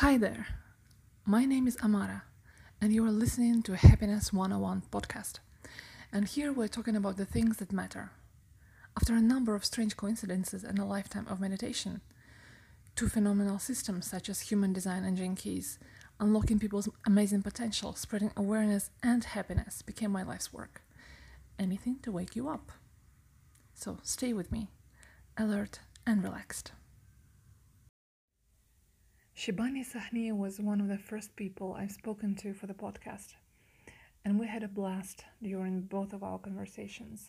Hi there. My name is Amara, and you are listening to Happiness 101 podcast. And here we're talking about the things that matter. After a number of strange coincidences and a lifetime of meditation, two phenomenal systems such as human design and Keys, unlocking people's amazing potential, spreading awareness and happiness became my life's work. Anything to wake you up. So stay with me, alert and relaxed. Shibani Sahni was one of the first people I've spoken to for the podcast, and we had a blast during both of our conversations.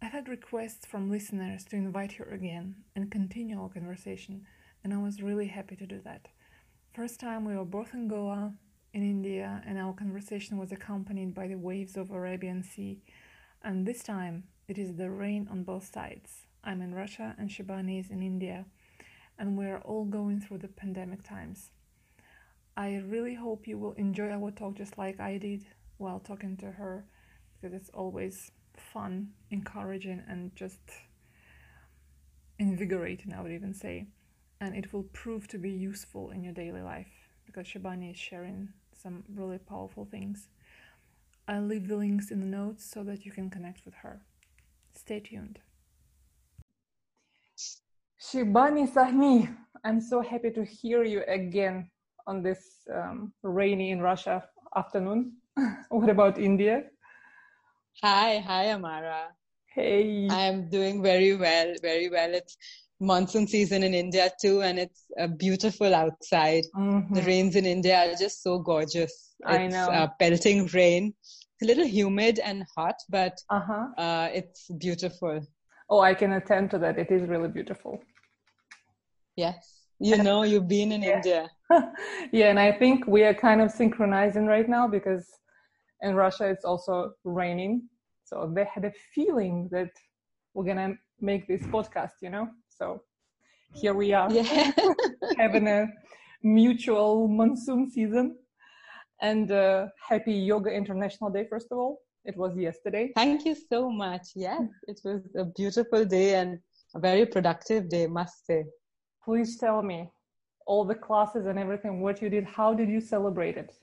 I've had requests from listeners to invite her again and continue our conversation, and I was really happy to do that. First time we were both in Goa, in India, and our conversation was accompanied by the waves of Arabian Sea, and this time it is the rain on both sides. I'm in Russia and Shibani is in India and we're all going through the pandemic times. I really hope you will enjoy our talk just like I did while talking to her because it's always fun, encouraging, and just invigorating, I would even say. And it will prove to be useful in your daily life because Shibani is sharing some really powerful things. I'll leave the links in the notes so that you can connect with her. Stay tuned. Shibani Sahni, I'm so happy to hear you again on this um, rainy in Russia afternoon. what about India? Hi, hi, Amara. Hey. I'm doing very well, very well. It's monsoon season in India too, and it's uh, beautiful outside. Mm-hmm. The rains in India are just so gorgeous. It's, I know. Uh, pelting rain. It's a little humid and hot, but uh-huh. uh, it's beautiful. Oh, I can attend to that. It is really beautiful. Yes. You know, you've been in yeah. India. yeah, and I think we are kind of synchronizing right now because in Russia it's also raining. So they had a feeling that we're going to make this podcast, you know? So here we are yeah. having a mutual monsoon season. And uh, happy Yoga International Day, first of all. It was yesterday. Thank you so much. Yes, it was a beautiful day and a very productive day, must say please tell me all the classes and everything what you did how did you celebrate it?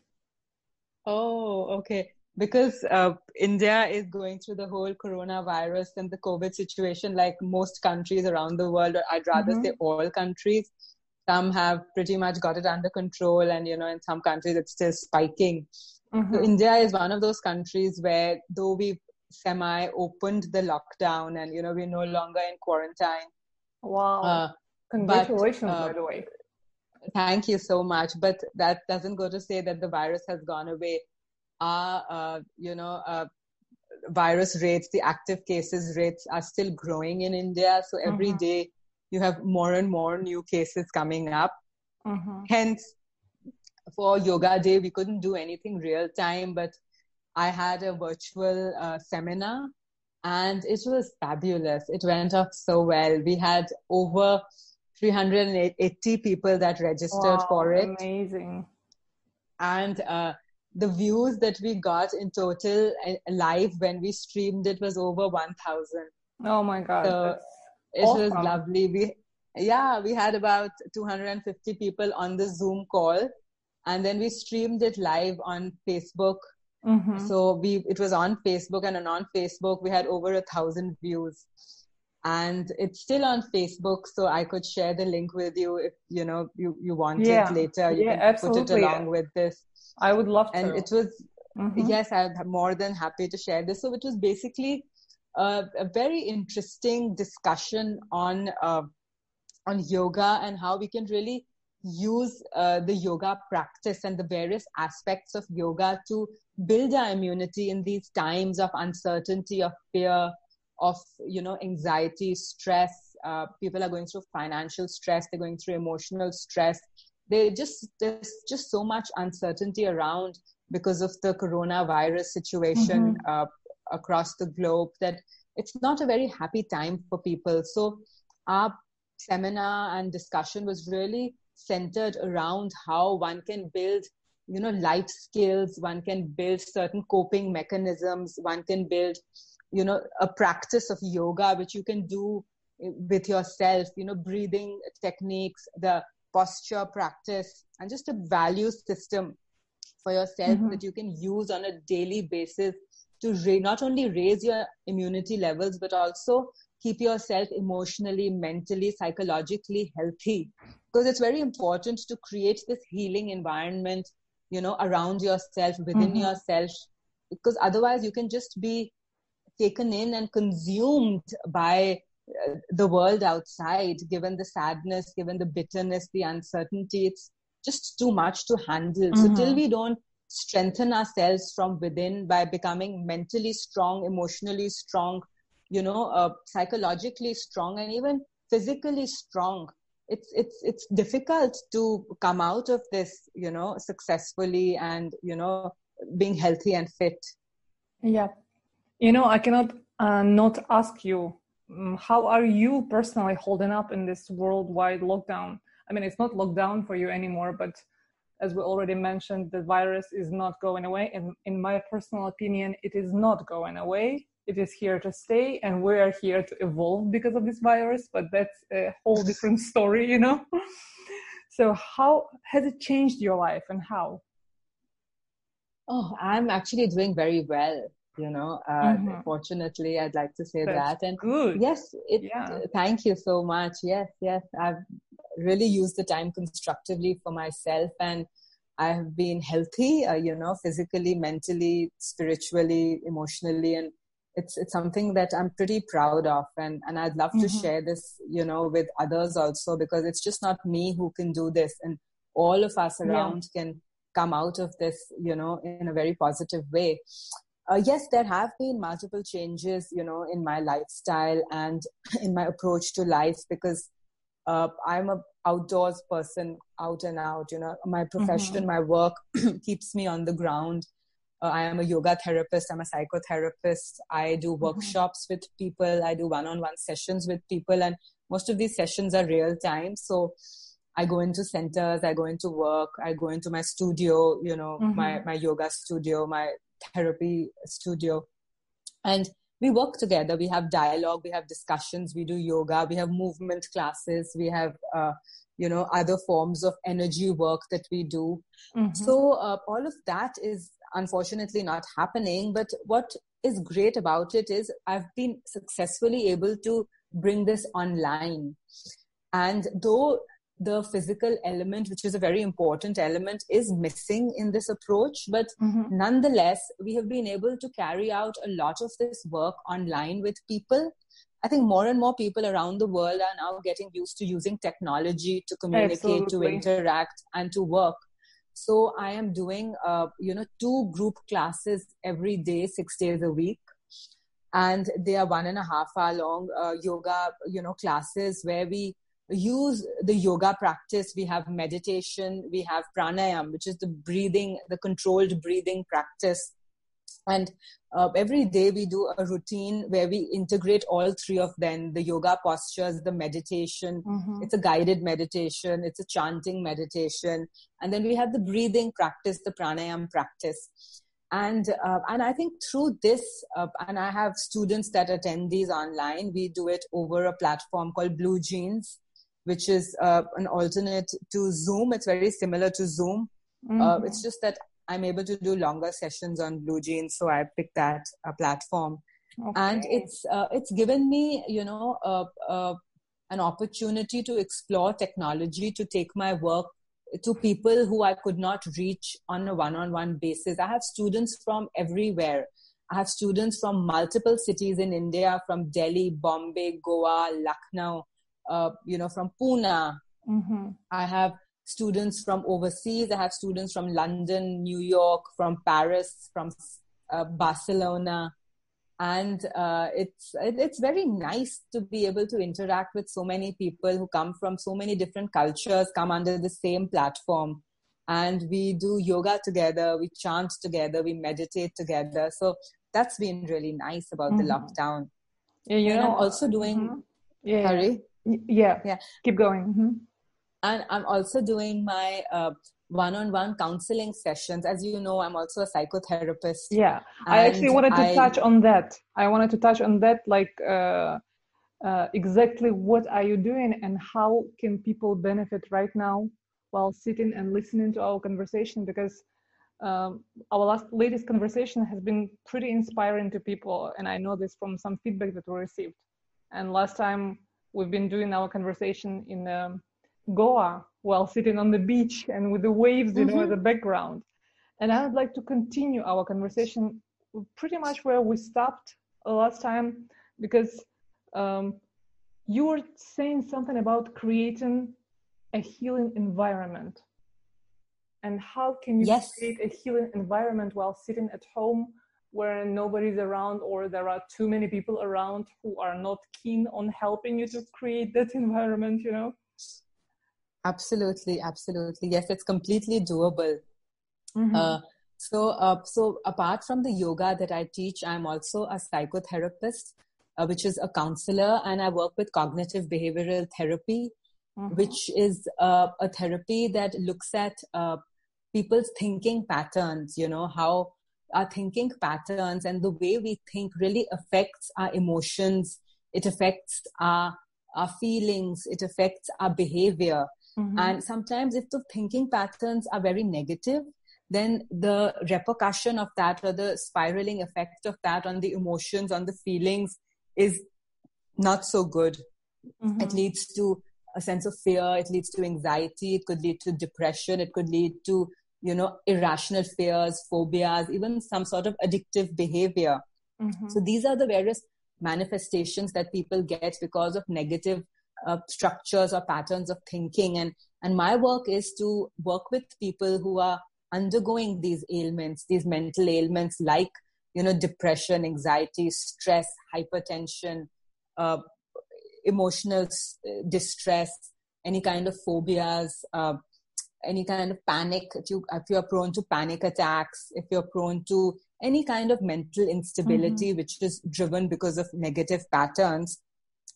Oh okay. Because uh, india is going through the whole coronavirus and the covid situation like most countries around the world or i'd rather mm-hmm. say all countries. Some have pretty much got it under control and you know in some countries it's still spiking. Mm-hmm. so india is one of those countries where though we semi opened the lockdown and you know we're no longer in quarantine wow. uh, Congratulations, but, uh, by the way. Thank you so much. But that doesn't go to say that the virus has gone away. Our, uh, you know, uh, virus rates, the active cases rates are still growing in India. So every mm-hmm. day you have more and more new cases coming up. Mm-hmm. Hence, for Yoga Day, we couldn't do anything real time, but I had a virtual uh, seminar and it was fabulous. It went off so well. We had over 380 people that registered wow, for it. Amazing. And uh, the views that we got in total uh, live when we streamed it was over 1,000. Oh my God. So it awesome. was lovely. We, yeah, we had about 250 people on the Zoom call. And then we streamed it live on Facebook. Mm-hmm. So we it was on Facebook and on Facebook we had over a thousand views and it's still on facebook so i could share the link with you if you know you, you want yeah. it later you yeah, can absolutely. put it along with this i would love to and it was mm-hmm. yes i'm more than happy to share this so it was basically a, a very interesting discussion on uh, on yoga and how we can really use uh, the yoga practice and the various aspects of yoga to build our immunity in these times of uncertainty of fear of you know anxiety stress uh, people are going through financial stress they're going through emotional stress they just there's just so much uncertainty around because of the coronavirus situation mm-hmm. uh, across the globe that it's not a very happy time for people so our seminar and discussion was really centered around how one can build you know life skills one can build certain coping mechanisms one can build you know a practice of yoga which you can do with yourself you know breathing techniques the posture practice and just a value system for yourself Mhm. that you can use on a daily basis to ra- not only raise your immunity levels but also keep yourself emotionally mentally psychologically healthy because it's very important to create this healing environment you know around yourself within Mhm. yourself because otherwise you can just be taken in and consumed by uh, the world outside given the sadness given the bitterness the uncertainty. It's just too much to handle. So till we don't strengthen ourselves from within by becoming mentally strong emotionally strong you know uh, psychologically strong and even physically strong it's it's it's difficult to come out of this you know successfully and you know being healthy and fit. Yeah. You know, I cannot uh, not ask you, um, how are you personally holding up in this worldwide lockdown? I mean, it's not lockdown for you anymore, but as we already mentioned, the virus is not going away. And in my personal opinion, it is not going away. It is here to stay, and we are here to evolve because of this virus, but that's a whole different story, you know? So, how has it changed your life and how? oh i'm actually doing very well you know uh, Mhm. fortunately i'd like to say That's that and good. yes it Yeah. thank you so much yes yes i've really used the time constructively for myself and i have been healthy uh, you know physically mentally spiritually emotionally and it's it's something that i'm pretty proud of and and i'd love to Mhm. share this you know with others also because it's just not me who can do this and all of us Yeah. around can come out of this you know in a very positive way uh, yes, there have been multiple changes, you know, in my lifestyle and in my approach to life because uh, I'm a outdoors person, out and out. You know, my profession, my work keeps me on the ground. Uh, I am a yoga therapist. I'm a psychotherapist. I do workshops with people. I do one-on-one sessions with people, and most of these sessions are real time. So I go into centers. I go into work. I go into my studio. You know, my Mhm. my yoga studio, my therapy studio. And we work together. We have dialogue. We have discussions. We do yoga. We have movement classes. We have uh, you know other forms of energy work that we do. Mhm. so uh, all of that is unfortunately not happening. But what is great about it is i've been successfully able to bring this online. And though the physical element which is a very important element is missing in this approach. But Mhm. nonetheless we have been able to carry out a lot of this work online with people. I think more and more people around the world are now getting used to using technology to communicate to interact and to work. So i am doing uh, you know two group classes every day six days a week. And they are one and a half hour long uh, yoga you know classes where we use the yoga practice. We have meditation we have pranayam which is the breathing the controlled breathing practice. And uh, every day we do a routine where we integrate all three of them the yoga postures the meditation. Mhm. it's a guided meditation it's a chanting meditation. And then we have the breathing practice the pranayam practice. And uh, and i think through this uh, and i have students that attend these online. We do it over a platform called BlueJeans which is uh, an alternate to zoom it's very similar to zoom uh, Mhm. it's just that i'm able to do longer sessions on BlueJeans so i picked that uh, platform and it's uh, it's given me you know uh, uh, an opportunity to explore technology to take my work to people who I could not reach on a one-on-one basis. I have students from everywhere. I have students from multiple cities in India, from Delhi, Bombay, Goa, Lucknow, uh, you know, from Pune. Mhm. I have students from overseas. I have students from London, New York, from Paris, from uh, Barcelona, and uh, it's it, it's very nice to be able to interact with so many people who come from so many different cultures, come under the same platform, and we do yoga together, we chant together, we meditate together. So that's been really nice about the Mhm. lockdown. Yeah, you and know. I'm also doing. Mhm. Yeah. Sorry. Yeah. Yeah. Keep going. Mhm. and i'm also doing my uh, one-on-one counseling sessions as you know i'm also a psychotherapist Yeah. I actually wanted to I- touch on that. I wanted to touch on that, like, uh, uh, exactly what are you doing and how can people benefit right now while sitting and listening to our conversation because um, our last latest conversation has been pretty inspiring to people and i know this from some feedback that we received and last time we've been doing our conversation in um, goa while sitting on the beach and with the waves you mm-hmm. know as a background and i would like to continue our conversation pretty much where we stopped last time because um, you were saying something about creating a healing environment and how can you yes. create a healing environment while sitting at home where nobody's around or there are too many people around who are not keen on helping you to create that environment you know absolutely absolutely yes it's completely doable mm-hmm. uh, so uh, so apart from the yoga that i teach i'm also a psychotherapist uh, which is a counselor and i work with cognitive behavioral therapy mm-hmm. which is uh, a therapy that looks at uh, people's thinking patterns, you know, how our thinking patterns and the way we think really affects our emotions. It affects our, our feelings. It affects our behavior. Mm-hmm. And sometimes if the thinking patterns are very negative, then the repercussion of that or the spiraling effect of that on the emotions, on the feelings is not so good. Mm-hmm. It leads to a sense of fear. It leads to anxiety. It could lead to depression. It could lead to you know, irrational fears, phobias, even some sort of addictive behavior. Mm-hmm. So these are the various manifestations that people get because of negative uh, structures or patterns of thinking. And, and my work is to work with people who are undergoing these ailments, these mental ailments like, you know, depression, anxiety, stress, hypertension, uh, emotional uh, distress, any kind of phobias, uh, any kind of panic, if, you, if you're prone to panic attacks, if you're prone to any kind of mental instability, mm-hmm. which is driven because of negative patterns.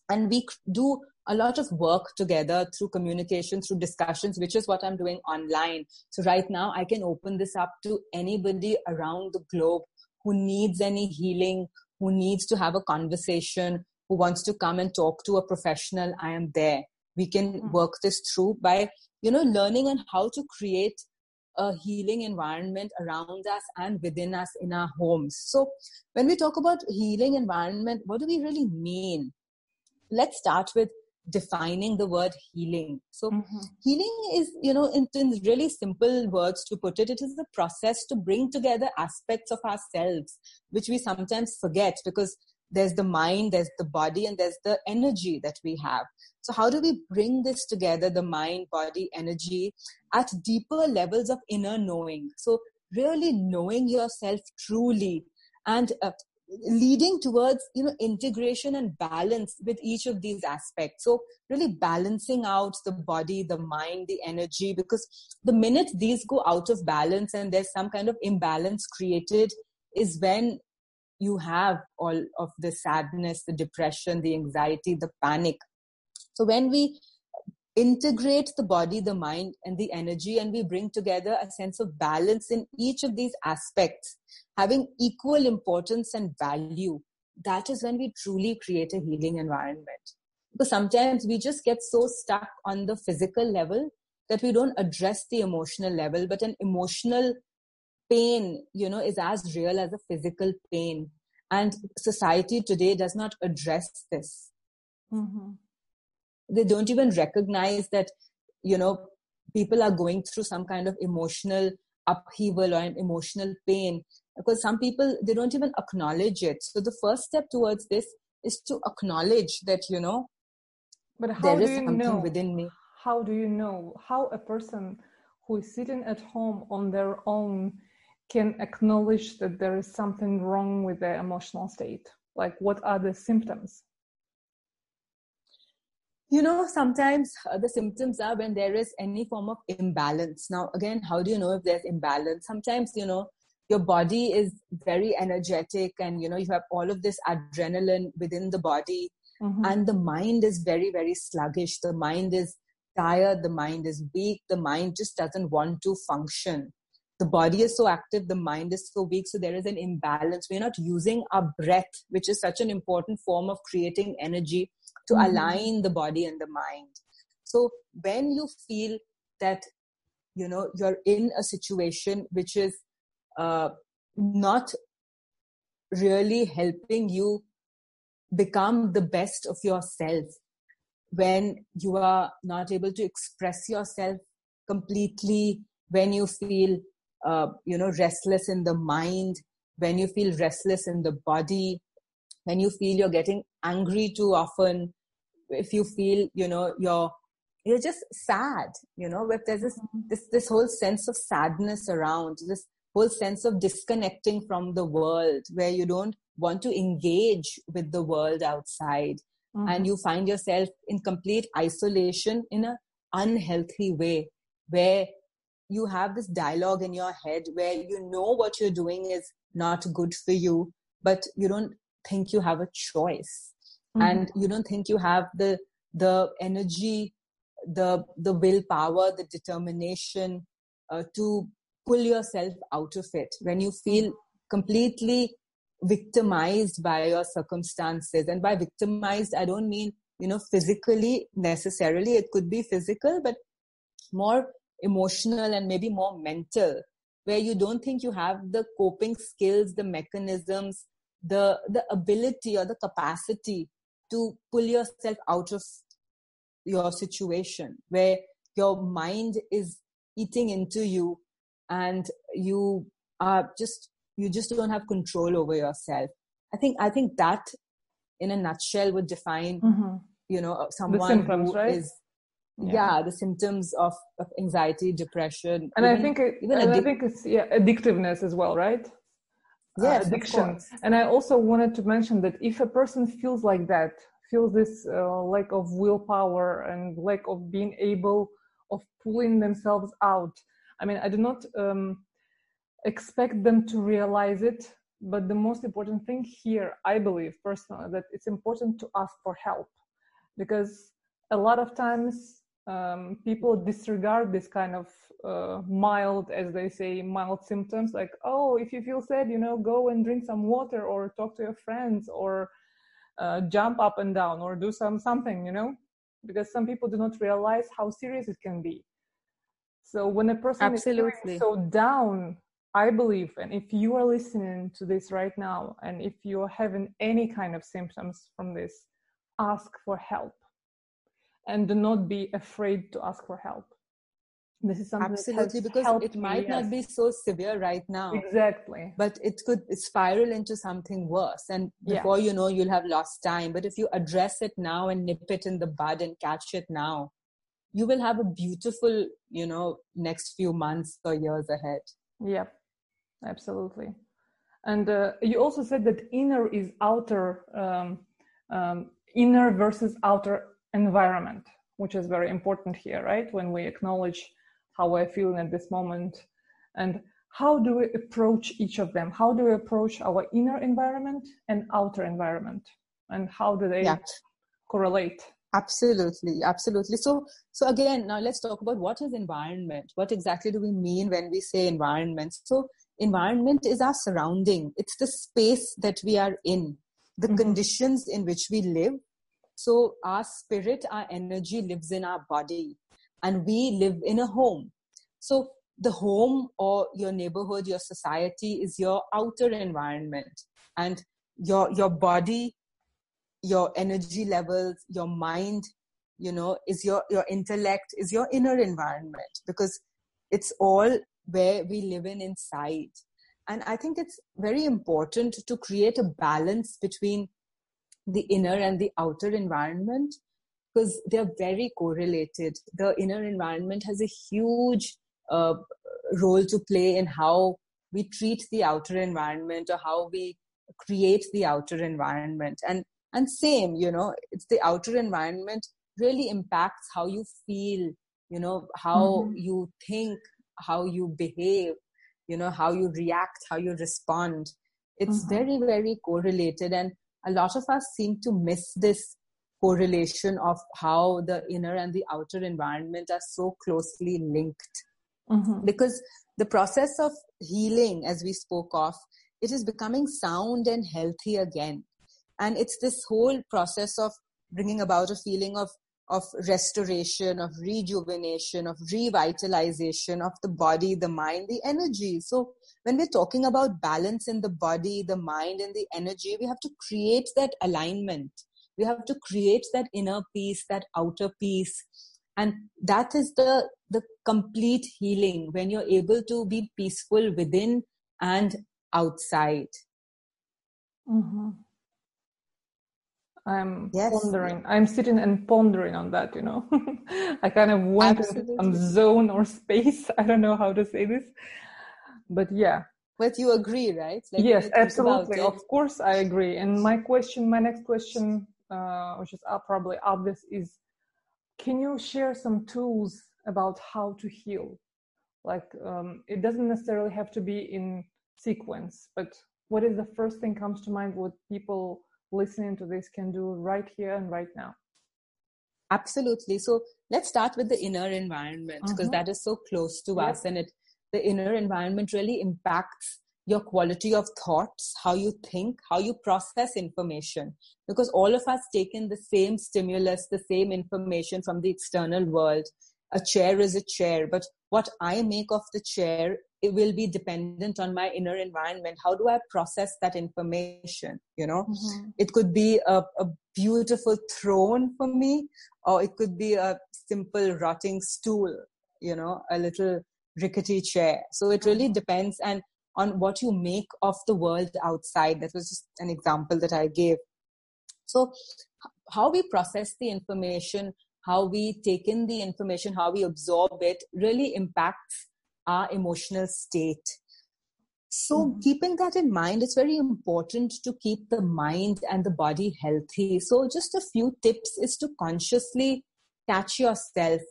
And we do a lot of work together through communication, through discussions, which is what I'm doing online. So right now I can open this up to anybody around the globe who needs any healing, who needs to have a conversation, who wants to come and talk to a professional. I am there. We can mm-hmm. work this through by you know learning on how to create a healing environment around us and within us in our homes. So when we talk about healing environment what do we really mean? Let's start with defining the word healing. So mm-hmm. healing is you know in, in really simple words to put it it is the process to bring together aspects of ourselves which we sometimes forget because there's the mind there's the body and there's the energy that we have so, how do we bring this together the mind, body, energy at deeper levels of inner knowing? So, really knowing yourself truly and uh, leading towards you know integration and balance with each of these aspects so really balancing out the body the mind the energy because the minute these go out of balance and there's some kind of imbalance created is when you have all of the sadness the depression the anxiety the panic so when we integrate the body, the mind, and the energy, and we bring together a sense of balance in each of these aspects, having equal importance and value, that is when we truly create a healing environment. Because sometimes we just get so stuck on the physical level that we don't address the emotional level, but an emotional pain, you know, is as real as a physical pain. And society today does not address this. Mm-hmm they don't even recognize that you know people are going through some kind of emotional upheaval or an emotional pain. Because some people they don't even acknowledge it. So the first step towards this is to acknowledge that you know but how there is something know, within me. How do you know how a person who is sitting at home on their own can acknowledge that there is something wrong with their emotional state? Like what are the symptoms you know sometimes uh, the symptoms are when there is any form of imbalance. Now again how do you know if there's imbalance? Sometimes you know your body is very energetic and you know you have all of this adrenaline within the body mm-hmm. and the mind is very very sluggish. The mind is tired the mind is weak the mind just doesn't want to function. The body is so active the mind is so weak so there is an imbalance. We're not using our breath which is such an important form of creating energy to mm-hmm. align the body and the mind so when you feel that you know you're in a situation which is uh, not really helping you become the best of yourself when you are not able to express yourself completely when you feel uh, you know restless in the mind when you feel restless in the body when you feel you're getting angry too often if you feel you know you're you're just sad you know if there's this mm-hmm. this this whole sense of sadness around this whole sense of disconnecting from the world where you don't want to engage with the world outside mm-hmm. and you find yourself in complete isolation in an unhealthy way where you have this dialogue in your head where you know what you're doing is not good for you but you don't think you have a choice. Mm-hmm. and you don't think you have the the energy the the willpower the determination uh, to pull yourself out of it. When you feel completely victimized by your circumstances and by victimized i don't mean you know physically necessarily. It could be physical but more emotional and maybe more mental where you don't think you have the coping skills the mechanisms the the ability or the capacity to pull yourself out of your situation where your mind is eating into you and you are just you just don't have control over yourself i think i think that in a nutshell would define mm-hmm. you know someone symptoms, who right? is yeah. yeah. the symptoms of, of anxiety depression and even, i think it, even addic- i think it's yeah addictiveness as well right uh, yes addiction. and i also wanted to mention that if a person feels like that feels this uh, lack of willpower and lack of being able of pulling themselves out i mean i do not um, expect them to realize it but the most important thing here i believe personally that it's important to ask for help. Because a lot of times um, people disregard this kind of uh, mild as they say mild symptoms like oh if you feel sad you know go and drink some water or talk to your friends or uh, jump up and down or do some something you know because some people do not realize how serious it can be so when a person Absolutely. is so down I believe, and if you are listening to this right now, and if you're having any kind of symptoms from this, ask for help. And do not be afraid to ask for help. This is something absolutely because it might not be so severe right now. Exactly. But it could spiral into something worse. And before yeah. you know, you'll have lost time. But if you address it now and nip it in the bud and catch it now, you will have a beautiful, you know, next few months or years ahead. Yep absolutely. And uh, you also said that inner is outer, um, um, inner versus outer environment, which is very important here, right? When we acknowledge how we're feeling at this moment and how do we approach each of them? How do we approach our inner environment and outer environment? And how do they yeah. correlate? absolutely absolutely so so again now let's talk about what is environment what exactly do we mean when we say environment so environment is our surrounding it's the space that we are in the mm-hmm. conditions in which we live so our spirit our energy lives in our body and we live in a home so the home or your neighborhood your society is your outer environment and your your body your energy levels your mind you know is your your intellect is your inner environment because it's all where we live in inside. And I think it's very important to create a balance between the inner and the outer environment because they're very correlated. The inner environment has a huge uh, role to play in how we treat the outer environment or how we create the outer environment. And and same, you know, it's the outer environment really impacts how you feel, you know, how mm-hmm. you think, how you behave you know how you react how you respond it's mm-hmm. very very correlated and a lot of us seem to miss this correlation of how the inner and the outer environment are so closely linked mm-hmm. because the process of healing as we spoke of it is becoming sound and healthy again and it's this whole process of bringing about a feeling of of restoration, of rejuvenation, of revitalization of the body, the mind, the energy. So when we're talking about balance in the body, the mind, and the energy, we have to create that alignment. We have to create that inner peace, that outer peace. And that is the, the complete healing when you're able to be peaceful within and outside. Mm-hmm. I'm yes. pondering. I'm sitting and pondering on that. You know, I kind of went Absolutely. on zone or space. I don't know how to say this, but yeah. But you agree, right? Like yes, absolutely. Of course, I agree. And my question, my next question, uh, which is probably obvious, is: Can you share some tools about how to heal? Like, um, it doesn't necessarily have to be in sequence, but what is the first thing comes to mind? What people listening to this can do right here and right now? Absolutely. So let's start with the inner environment because mm-hmm. is so close to us and it the inner environment really impacts your quality of thoughts, how you think, how you process information. Because all of us take in the same stimulus, the same information from the external world. A chair is a chair, but what I make of the chair it will be dependent on my inner environment how do i process that information you know mm-hmm. it could be a, a, beautiful throne for me or it could be a simple rotting stool you know a little rickety chair so it really mm-hmm. depends and on what you make of the world outside that was just an example that i gave so how we process the information how we take in the information how we absorb it really impacts our emotional state. So, mm-hmm. keeping that in mind, it's very important to keep the mind and the body healthy. So, just a few tips is to consciously catch yourself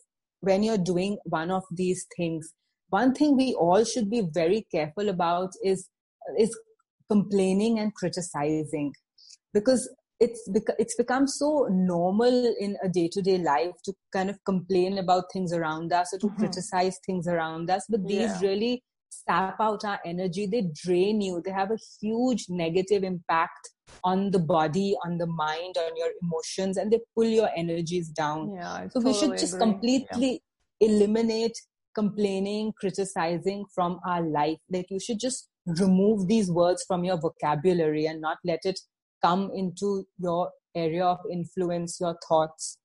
when you're doing one of these things. One thing we all should be very careful about is, is complaining and criticizing because it's bec- it's become so normal in a day-to-day life to kind of complain about things around us or to mm-hmm. criticize things around us but these yeah. really sap out our energy they drain you they have a huge negative impact on the body on the mind on your emotions and they pull your energies down yeah, so totally we should just agree. completely yeah. eliminate complaining criticizing from our life like you should just remove these words from your vocabulary and not let it come into your area of influence, your thoughts.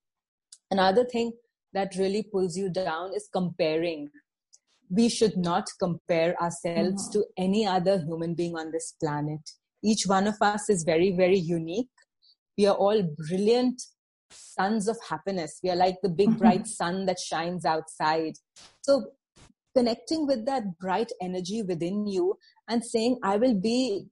Another thing that really pulls you down is comparing. We should not compare ourselves mm-hmm. to any other human being on this planet. Each one of us is very, very unique. We are all brilliant suns of happiness. We are like the big, mm-hmm. bright sun that shines outside. So, connecting with that bright energy within you and saying, I will be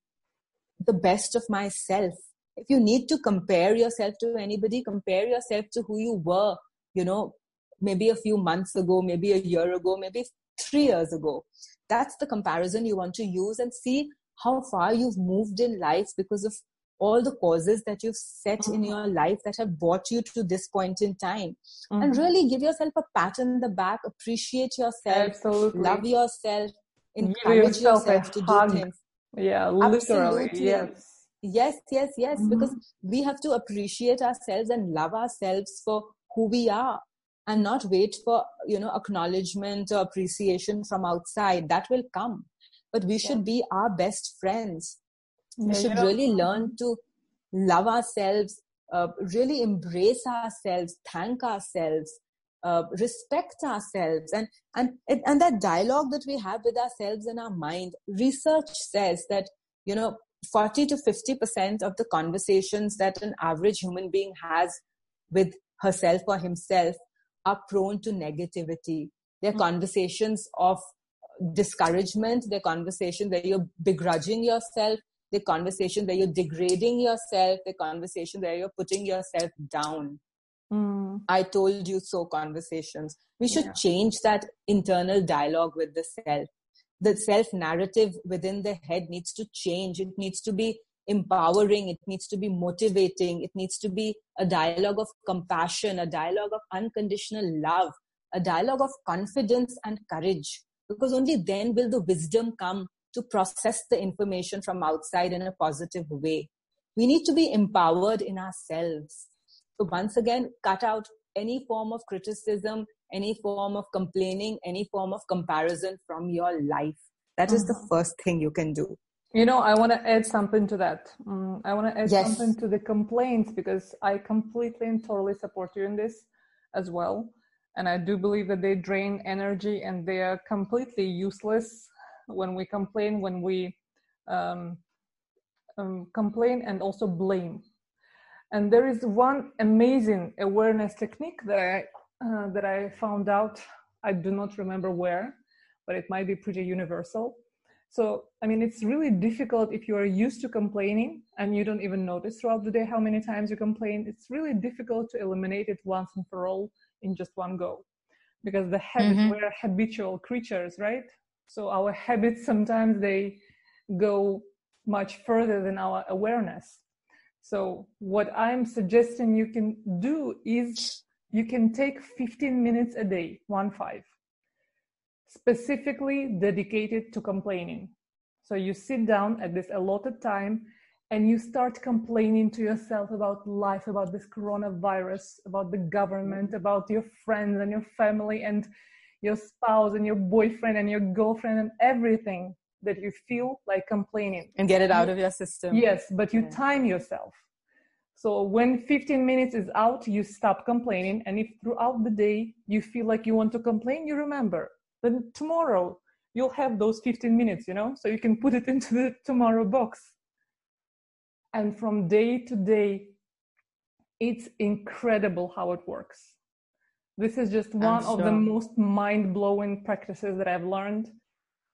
the best of myself. If you need to compare yourself to anybody, compare yourself to who you were, you know, maybe a few months ago, maybe a year ago, maybe three years ago. That's the comparison you want to use and see how far you've moved in life because of all the causes that you've set mm-hmm. in your life that have brought you to this point in time. Mm-hmm. And really give yourself a pat on the back, appreciate yourself, Absolutely. love yourself, encourage yourself, yourself to hug. do things. Yeah, literally. Absolutely. Yes. Yes, yes, yes. Mm-hmm. Because we have to appreciate ourselves and love ourselves for who we are and not wait for, you know, acknowledgement or appreciation from outside. That will come. But we should be our best friends. Yeah, we should really learn to love ourselves, uh, really embrace ourselves, thank ourselves, uh, respect ourselves. And and and that dialogue that we have with ourselves in our mind research says that you know 40 to 50 percent of the conversations that an average human being has with herself or himself are prone to negativity. They're mm-hmm. conversations of discouragement. They're conversations where you're begrudging yourself the conversation where you're degrading yourself the conversation where you're putting yourself down Mm. I told you so conversations. We should yeah. change that internal dialogue with the self. The self narrative within the head needs to change. It needs to be empowering. It needs to be motivating. It needs to be a dialogue of compassion, a dialogue of unconditional love, a dialogue of confidence and courage. Because only then will the wisdom come to process the information from outside in a positive way. We need to be empowered in ourselves So once again, cut out any form of criticism, any form of complaining, any form of comparison from your life. That is the first thing you can do. You know, I want to add something to that. Um, I want to add yes. something to the complaints because I completely and totally support you in this as well. And I do believe that they drain energy and they are completely useless when we complain, when we um, um, complain and also blame. And there is one amazing awareness technique that I uh, that I found out. I do not remember where, but it might be pretty universal. So, I mean, it's really difficult if you are used to complaining and you don't even notice throughout the day how many times you complain. It's really difficult to eliminate it once and for all in just one go because the habit, mm-hmm. we're habitual creatures, right? So, our habits sometimes they go much further than our awareness. So, what I'm suggesting you can do is you can take 15 minutes a day, one five specifically dedicated to complaining. So you sit down at this allotted time and you start complaining to yourself about life, about this coronavirus, about the government, about your friends and your family and your spouse and your boyfriend and your girlfriend and everything that you feel like complaining. And get it out of your system. Yes, but you yeah. time yourself. So when 15 minutes is out, you stop complaining. And if throughout the day you feel like you want to complain, you remember then tomorrow you'll have those 15 minutes you know so you can put it into the tomorrow box and from day to day it's incredible how it works this is just one sure. of the most mind-blowing practices that i've learned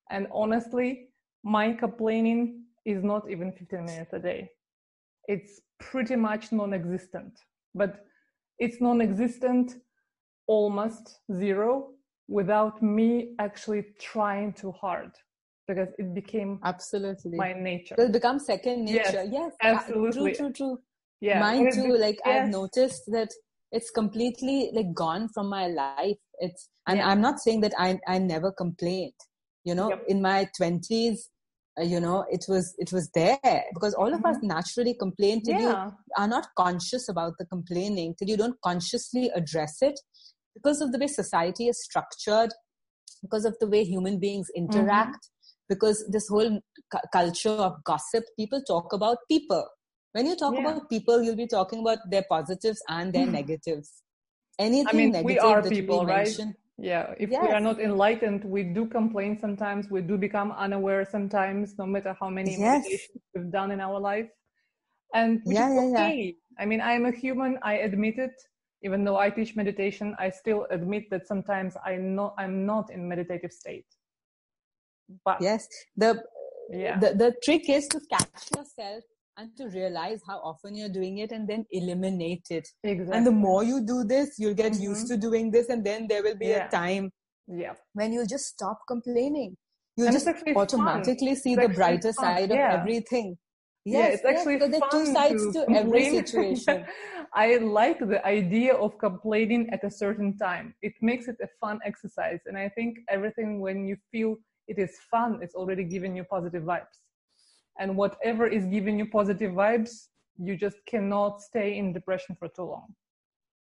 and honestly my complaining is not even 15 minutes a day it's pretty much non-existent but it's non-existent almost zero without me actually trying too hard because it became absolutely my nature. It becomes second nature. Yes, yes absolutely. True, true, true. Yeah, mine too. Like yes. I've noticed that it's completely like gone from my life. It's and yeah. I'm not saying that I I never complained. You know, yep. in my twenties, uh, you know, it was it was there because all of mm-hmm. us naturally complain till yeah. you are not conscious about the complaining till you don't consciously address it because of the way society is structured, because of the way human beings interact, mm-hmm. because this whole cu- culture of gossip, people talk about people. When you talk yeah. about people, you'll be talking about their positives and their mm. negatives. Anything I mean, negative we are people, right? Mention, yeah, if yes. we are not enlightened, we do complain sometimes. We do become unaware sometimes, no matter how many yes. meditations we've done in our life. And yeah, yeah, okay. Yeah. I mean, I am a human. I admit it even though I teach meditation, I still admit that sometimes I not I'm not in meditative state. But yes, the yeah. the, the trick is to catch yourself and to realize how often you're doing it and then eliminate it. Exactly. And the more you do this, you'll get mm-hmm. used to doing this, and then there will be yeah. a time yeah. when you'll just stop complaining. You'll and just automatically fun. see it's the brighter fun. side yeah. of everything. Yes, yeah, it's actually yes, there are two sides to, to every situation. I like the idea of complaining at a certain time. It makes it a fun exercise. And I think everything when you feel it is fun, it's already giving you positive vibes. And whatever is giving you positive vibes, you just cannot stay in depression for too long.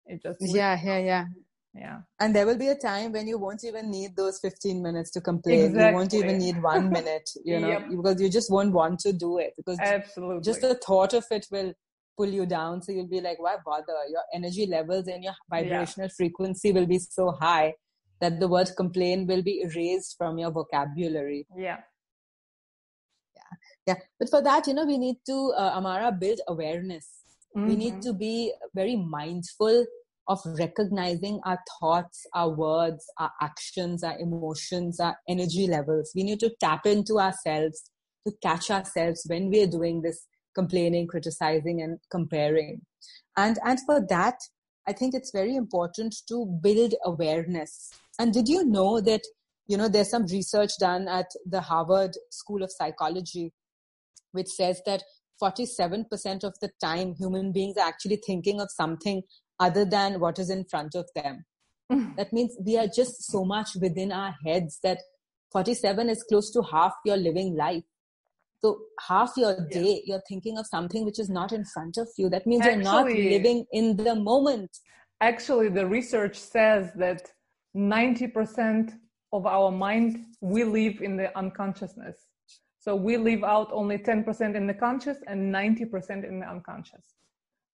It just Yeah, yeah, yeah. Yeah. And there will be a time when you won't even need those 15 minutes to complain. Exactly. You won't even need one minute, you know, yep. because you just won't want to do it because Absolutely. just the thought of it will pull you down. So you'll be like, why bother? Your energy levels and your vibrational yeah. frequency will be so high that the word complain will be erased from your vocabulary. Yeah. Yeah. But for that, you know, we need to, uh, Amara, build awareness. Mm-hmm. We need mm-hmm. to be very mindful of recognizing our thoughts, our words, our actions, our emotions, our energy levels. We need to tap into ourselves to catch ourselves when we are doing this complaining, criticizing, and comparing. And, and for that, I think it's very important to build awareness. And did you know that, you know, there's some research done at the Harvard School of Psychology, which says that 47% of the time human beings are actually thinking of something other than what is in front of them. Mm. that means we are just so much within our heads that 47 is close to half your living life. So half your day, you're thinking of something which is not in front of you. That means actually, you're not living in the moment. Actually, the research says that 90% of our mind, we live in the unconsciousness. So we leave out only 10% in the conscious and 90% in the unconscious.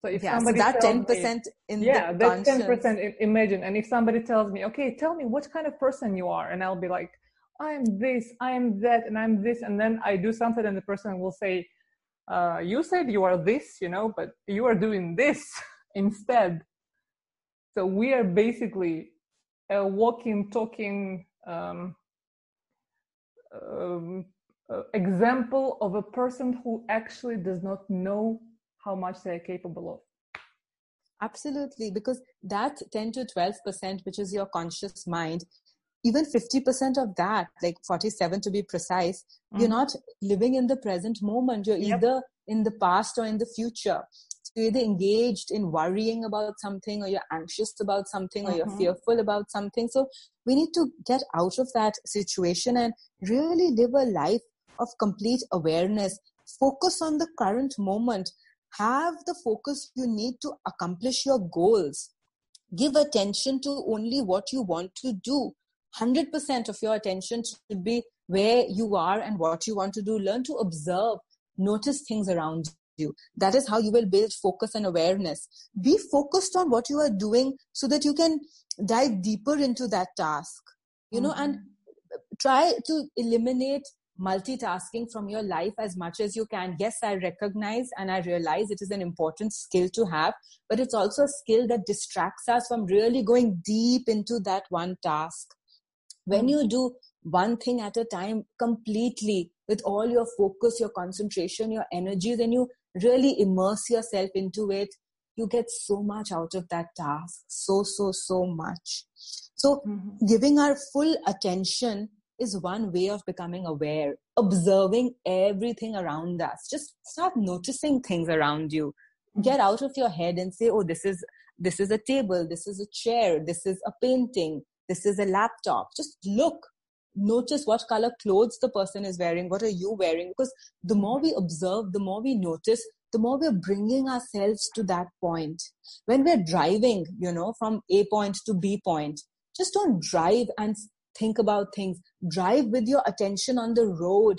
So if yeah, somebody so that 10% me, in yeah, the that 10% imagine. And if somebody tells me, okay, tell me what kind of person you are. And I'll be like, I'm this, I'm that, and I'm this. And then I do something and the person will say, uh, you said you are this, you know, but you are doing this instead. So we are basically a walking, talking um, um, example of a person who actually does not know how much they're capable of. Absolutely, because that 10 to 12%, which is your conscious mind, even 50% of that, like 47 to be precise, mm-hmm. you're not living in the present moment. You're yep. either in the past or in the future. So you're either engaged in worrying about something or you're anxious about something mm-hmm. or you're mm-hmm. fearful about something. So we need to get out of that situation and really live a life of complete awareness. Focus on the current moment have the focus you need to accomplish your goals. Give attention to only what you want to do. 100% of your attention should be where you are and what you want to do. Learn to observe, notice things around you. That is how you will build focus and awareness. Be focused on what you are doing so that you can dive deeper into that task. You know, mm-hmm. and try to eliminate multitasking from your life as much as you can. Yes, I recognize and I realize it is an important skill to have, but it's also a skill that distracts us from really going deep into that one task. When you do one thing at a time completely with all your focus, your concentration, your energy, then you really immerse yourself into it. You get so much out of that task. So, so, so much. So, mm-hmm. giving our full attention is one way of becoming aware, observing everything around us. Just start noticing things around you. Mm-hmm. Get out of your head and say, oh, this is this is a table, this is a chair, this is a painting, this is a laptop. Just look, notice what color clothes the person is wearing, what are you wearing? Because the more we observe, the more we notice, the more we're bringing ourselves to that point. When we're driving, you know, from A point to B point, just don't drive and think about things. Drive with your attention on the road.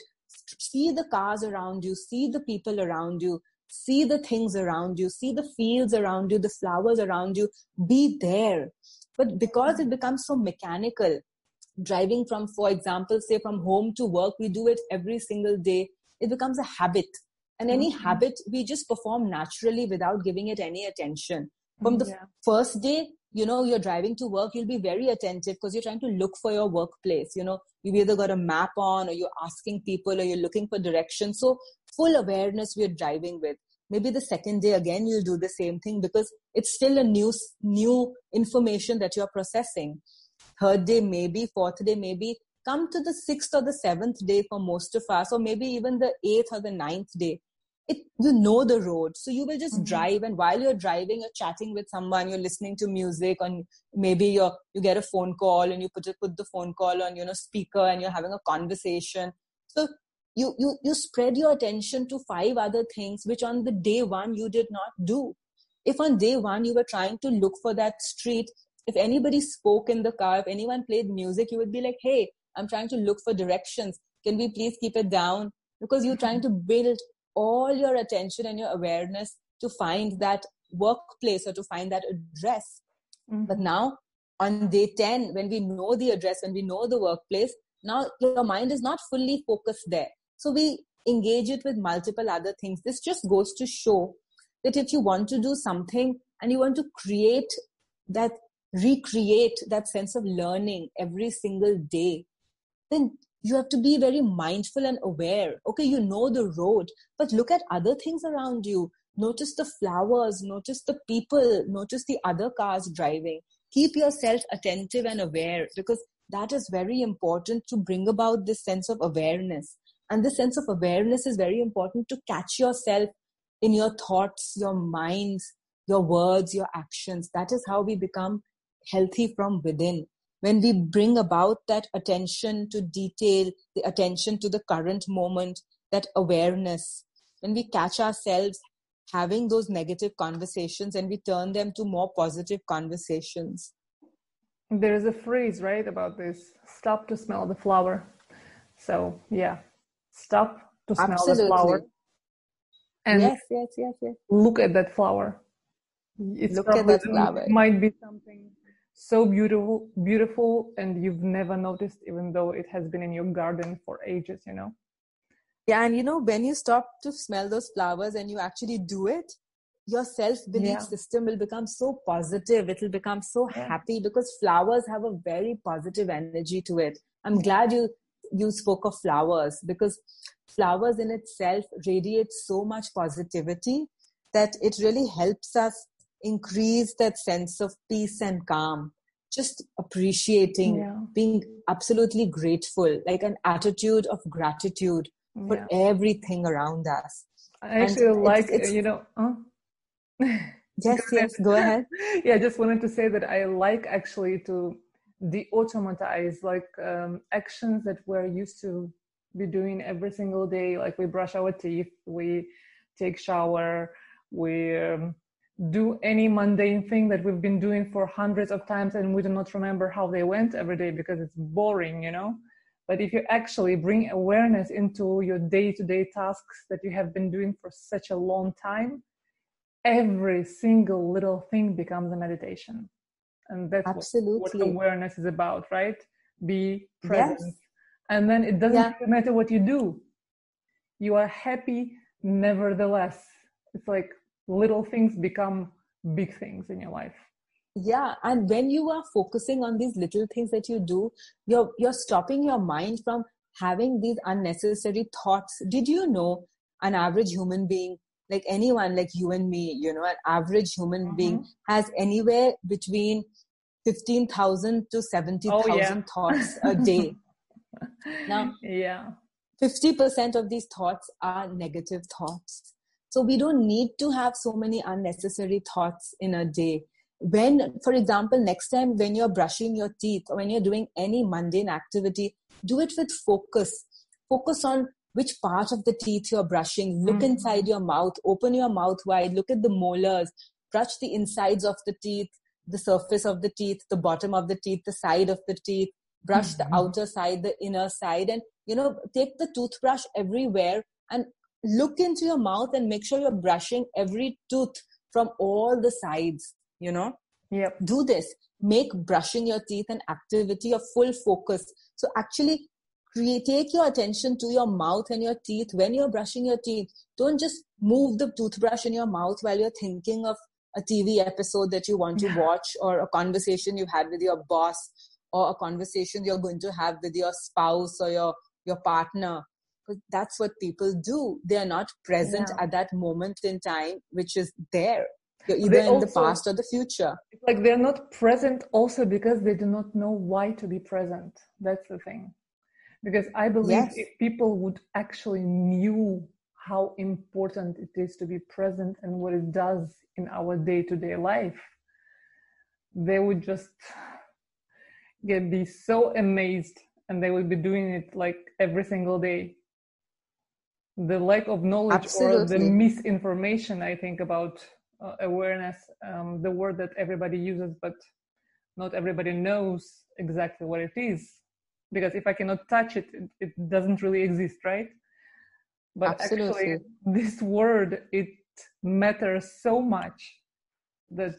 See the cars around you. See the people around you. See the things around you. See the fields around you the flowers around you. Be there. But because it becomes so mechanical driving from for example say from home to work we do it every single day it becomes a habit. And any mm-hmm. habit we just perform naturally without giving it any attention. From the yeah. first day you know you're driving to work you'll be very attentive because you're trying to look for your workplace you know. You've either got a map on or you're asking people or you're looking for direction. So full awareness we're driving with. Maybe the second day again you'll do the same thing because it's still a new new information that you're processing. Third day maybe. Fourth day maybe. Come to the sixth or the seventh day for most of us or maybe even the eighth or the ninth day it you know the road. So you will just mm-hmm. drive and while you're driving you're chatting with someone you're listening to music and maybe you you get a phone call and you put put the phone call on you know speaker and you're having a conversation. So you you you spread your attention to five other things which on the day one you did not do. If on day one you were trying to look for that street if anybody spoke in the car if anyone played music you would be like hey i'm trying to look for directions. Can we please keep it down? Because you're trying to build all your attention and your awareness to find that workplace or to find that address. Mm-hmm. But now on day 10, when we know the address, when we know the workplace, now your mind is not fully focused there. So we engage it with multiple other things. This just goes to show that if you want to do something and you want to create that, recreate that sense of learning every single day, then you have to be very mindful and aware. Okay, you know the road, but look at other things around you. Notice the flowers, notice the people, notice the other cars driving. Keep yourself attentive and aware because that is very important to bring about this sense of awareness. And this sense of awareness is very important to catch yourself in your thoughts, your minds, your words, your actions. That is how we become healthy from within when we bring about that attention to detail, the attention to the current moment, that awareness, when we catch ourselves having those negative conversations and we turn them to more positive conversations. There is a phrase, right, about this stop to smell the flower. So, yeah, stop to smell Absolutely. the flower. And yes, yes, yes, yes. Look at that flower. It's look at that flower. It might be something so beautiful, beautiful, and you've never noticed, even though it has been in your garden for ages, you know? Yeah, and you know, when you stop to smell those flowers and you actually do it, your self belief yeah. system will become so positive. It will become so yeah. happy because flowers have a very positive energy to it. I'm glad you you spoke of flowers because flowers in itself radiate so much positivity that it really helps us increase that sense of peace and calm just appreciating yeah. being absolutely grateful like an attitude of gratitude yeah. for everything around us i actually and like it's, it's, you know huh? yes yes go ahead yeah i just wanted to say that i like actually to de-automatize like um, actions that we're used to be doing every single day like we brush our teeth we take shower we um, do any mundane thing that we've been doing for hundreds of times and we do not remember how they went every day because it's boring you know but if you actually bring awareness into your day-to-day tasks that you have been doing for such a long time every single little thing becomes a meditation and that's Absolutely. What, what awareness is about right be present yes. and then it doesn't yeah. matter what you do you are happy nevertheless it's like little things become big things in your life. Yeah and when you are focusing on these little things that you do you're you're stopping your mind from having these unnecessary thoughts. Did you know an average human being like anyone like you and me you know an average human mm-hmm. being has anywhere between 15000 to 70000 oh, yeah. thoughts a day. Now yeah. 50% of these thoughts are negative thoughts so we don't need to have so many unnecessary thoughts in a day. When, for example, next time when you're brushing your teeth or when you're doing any mundane activity, do it with focus. Focus on which part of the teeth you're brushing. Look mm-hmm. inside your mouth, open your mouth wide, look at the molars, brush the insides of the teeth, the surface of the teeth, the bottom of the teeth, the side of the teeth, brush mm-hmm. the outer side, the inner side, and you know, take the toothbrush everywhere and look into your mouth and make sure you're brushing every tooth from all the sides you know? Yeah do this. Make brushing your teeth an activity of full focus. So actually create take your attention to your mouth and your teeth. When you're brushing your teeth don't just move the toothbrush in your mouth while you're thinking of a tv episode that you want to watch or a conversation you had with your boss or a conversation you're going to have with your spouse or your your partner because that's what people do. They are not present yeah. at that moment in time which is there. You're either in the past or the future. Like they're not present also because they do not know why to be present. That's the thing. Because i believe yes. if people would actually knew how important it is to be present and what it does in our day-to-day life they would just get be so amazed and they would be doing it like every single day the lack of knowledge Absolutely. or the misinformation i think about uh, awareness um, the word that everybody uses but not everybody knows exactly what it is because if i cannot touch it it, it doesn't really exist right but Absolutely. actually this word it matters so much that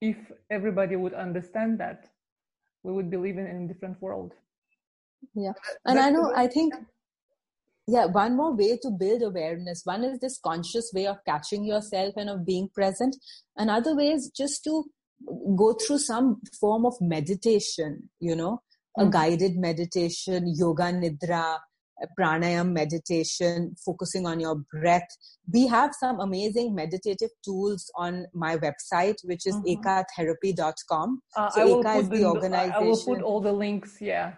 if everybody would understand that we would be living in a different world yeah and i know i think yeah one more way to build awareness one is this conscious way of catching yourself and of being present another way is just to go through some form of meditation you know mm-hmm. a guided meditation yoga nidra pranayam meditation focusing on your breath we have some amazing meditative tools on my website which is mm-hmm. ekatherapy.com uh, so eka is the, the organization i will put all the links yeah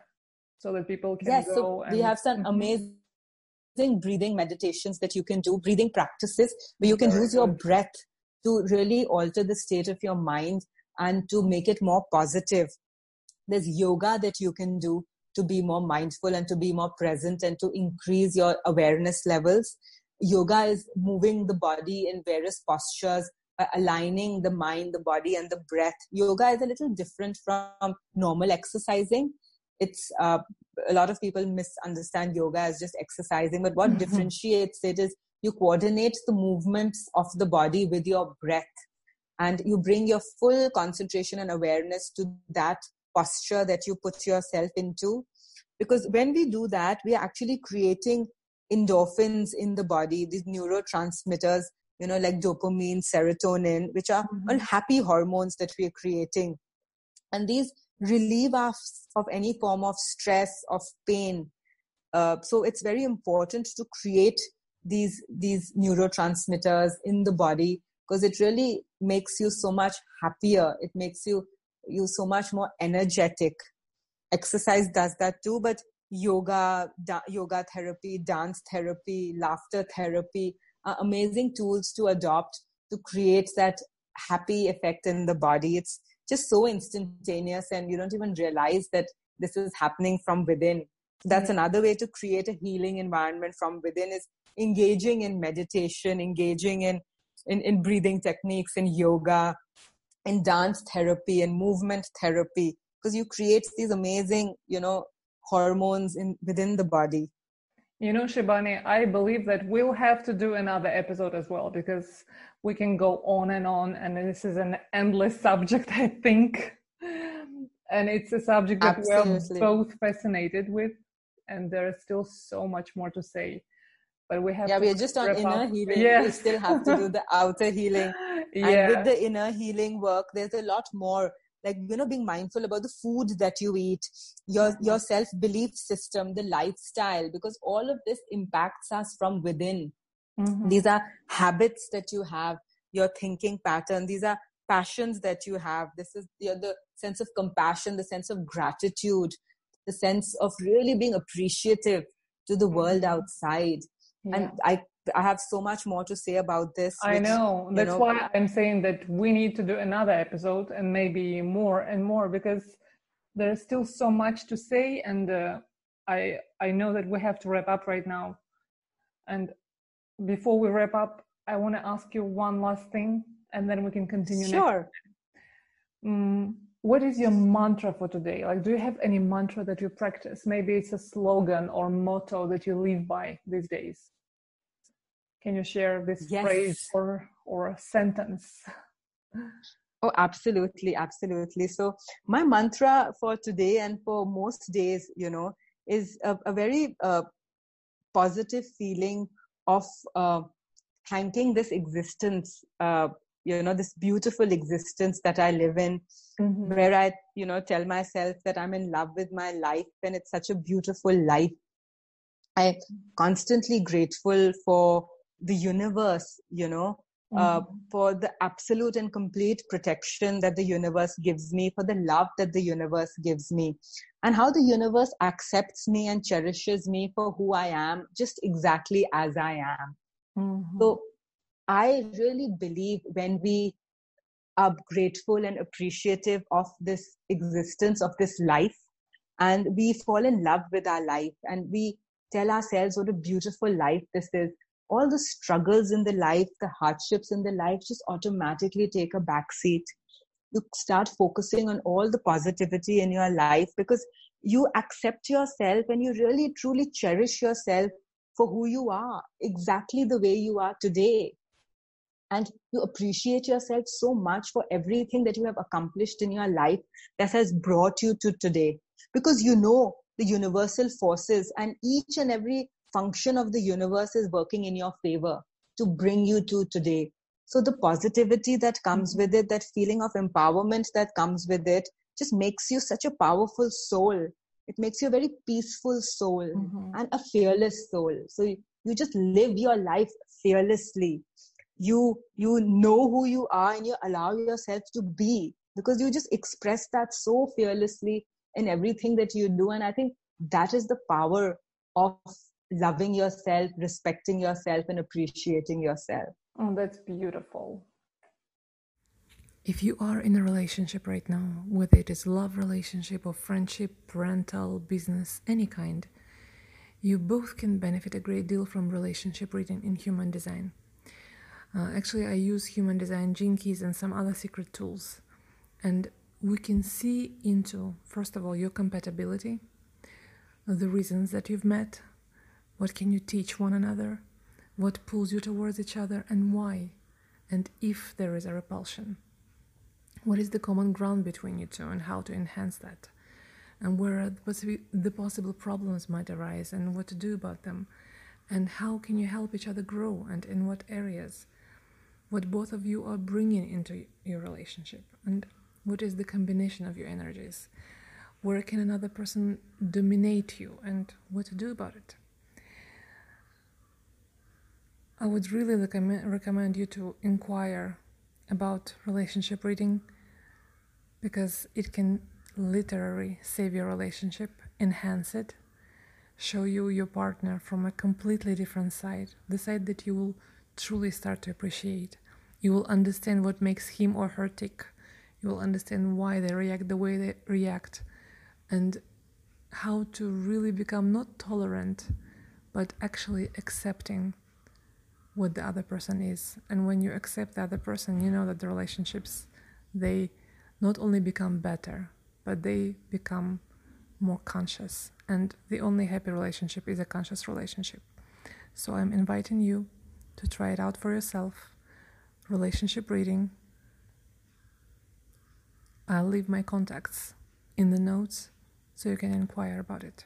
so that people can yes, go so and... we have some mm-hmm. amazing breathing meditations that you can do, breathing practices where you can use your breath to really alter the state of your mind and to make it more positive. There's yoga that you can do. to be more mindful and to be more present and to increase your awareness levels. Yoga is moving the body in various postures, uh, aligning the mind, the body, and the breath. Yoga is a little different from normal exercising. It's uh, a lot of people misunderstand yoga as just exercising, but what mm-hmm. differentiates it is you coordinate the movements of the body with your breath and you bring your full concentration and awareness to that posture that you put yourself into because when we do that we are actually creating endorphins in the body these neurotransmitters you know like dopamine serotonin which are mm-hmm. all happy hormones that we are creating and these relieve us of any form of stress of pain. Uh, so it's very important to create these these neurotransmitters in the body because it really makes you so much happier. It makes you you so much more energetic. Exercise does that too but yoga da- yoga therapy dance therapy laughter therapy are amazing tools to adopt to create that happy effect in the body. It's just so instantaneous and you don't even realize that this is happening from within. That's another way to create a healing environment from within is engaging in meditation engaging in in, in breathing techniques in yoga in dance therapy and movement therapy because you create these amazing you know hormones in within the body you know shibani i believe that we'll have to do another episode as well because we can go on and on and this is an endless subject i think and it's a subject that Absolutely. we're both fascinated with and there is still so much more to say but we have yeah we're just on inner up. healing yes. we still have to do the outer healing yeah. and with the inner healing work there's a lot more like you know being mindful about the food that you eat your mm-hmm. your self belief system the lifestyle because all of this impacts us from within mm-hmm. these are habits that you have your thinking pattern these are passions that you have this is the, the sense of compassion the sense of gratitude the sense of really being appreciative to the world mm-hmm. outside yeah. and i i have so much more to say about this i which, know. that's know, why i'm saying that we need to do another episode and maybe more and more because there's still so much to say and uh, i i know that we have to wrap up right now. And before we wrap up i want to ask you one last thing and then we can continue sure. um, what is your mantra for today? Like do you have any mantra that you practice? Maybe it's a slogan or motto that you live by these days. Can you share this yes. phrase or or a sentence? Oh absolutely absolutely. So my mantra for today and for most days you know is a, a very uh, positive feeling of uh, thanking this existence uh, you know this beautiful existence that i live in mm-hmm. where i you know tell myself that i'm in love with my life and it's such a beautiful life i'm constantly grateful for the universe you know uh, mm-hmm. uh, for the absolute and complete protection that the universe gives me for the love that the universe gives me and how the universe accepts me and cherishes me for who i am just exactly as i am mm-hmm. so I really believe when we are grateful and appreciative of this existence, of this life, and we fall in love with our life and we tell ourselves what a beautiful life this is, all the struggles in the life, the hardships in the life just automatically take a backseat. You start focusing on all the positivity in your life because you accept yourself and you really truly cherish yourself for who you are, exactly the way you are today and you appreciate yourself so much for everything that you have accomplished in your life that has brought you to today. Because you know the universal forces and each and every function of the universe is working in your favor to bring you to today. So the positivity that comes mm-hmm. with it that feeling of empowerment that comes with it just makes you such a powerful soul. It makes you a very peaceful soul mm-hmm. and a fearless soul. So you, you just live your life fearlessly you you know who you are and you allow yourself to be because you just express that so fearlessly in everything that you do. And i think that is the power of loving yourself respecting yourself and appreciating yourself. Oh that's beautiful. If you are in a relationship right now, whether it is love relationship or friendship, parental, business, any kind, you both can benefit a great deal from relationship reading in human design. Uh, actually, I use human design gene keys and some other secret tools, and we can see into first of all your compatibility, the reasons that you've met, what can you teach one another, what pulls you towards each other, and why, and if there is a repulsion. What is the common ground between you two, and how to enhance that, and where the possible problems might arise, and what to do about them, and how can you help each other grow, and in what areas what both of you are bringing into your relationship and what is the combination of your energies. Where can another person dominate you and what to do about it? I would really recommend you to inquire about relationship reading because it can literally save your relationship enhance it show you your partner from a completely different side the side that you will truly start to appreciate you will understand what makes him or her tick. You will understand why they react the way they react and how to really become not tolerant but actually accepting what the other person is. And when you accept the other person, you know that the relationships they not only become better, but they become more conscious. And the only happy relationship is a conscious relationship. So I'm inviting you to try it out for yourself relationship reading. I'll leave my contacts in the notes so you can inquire about it.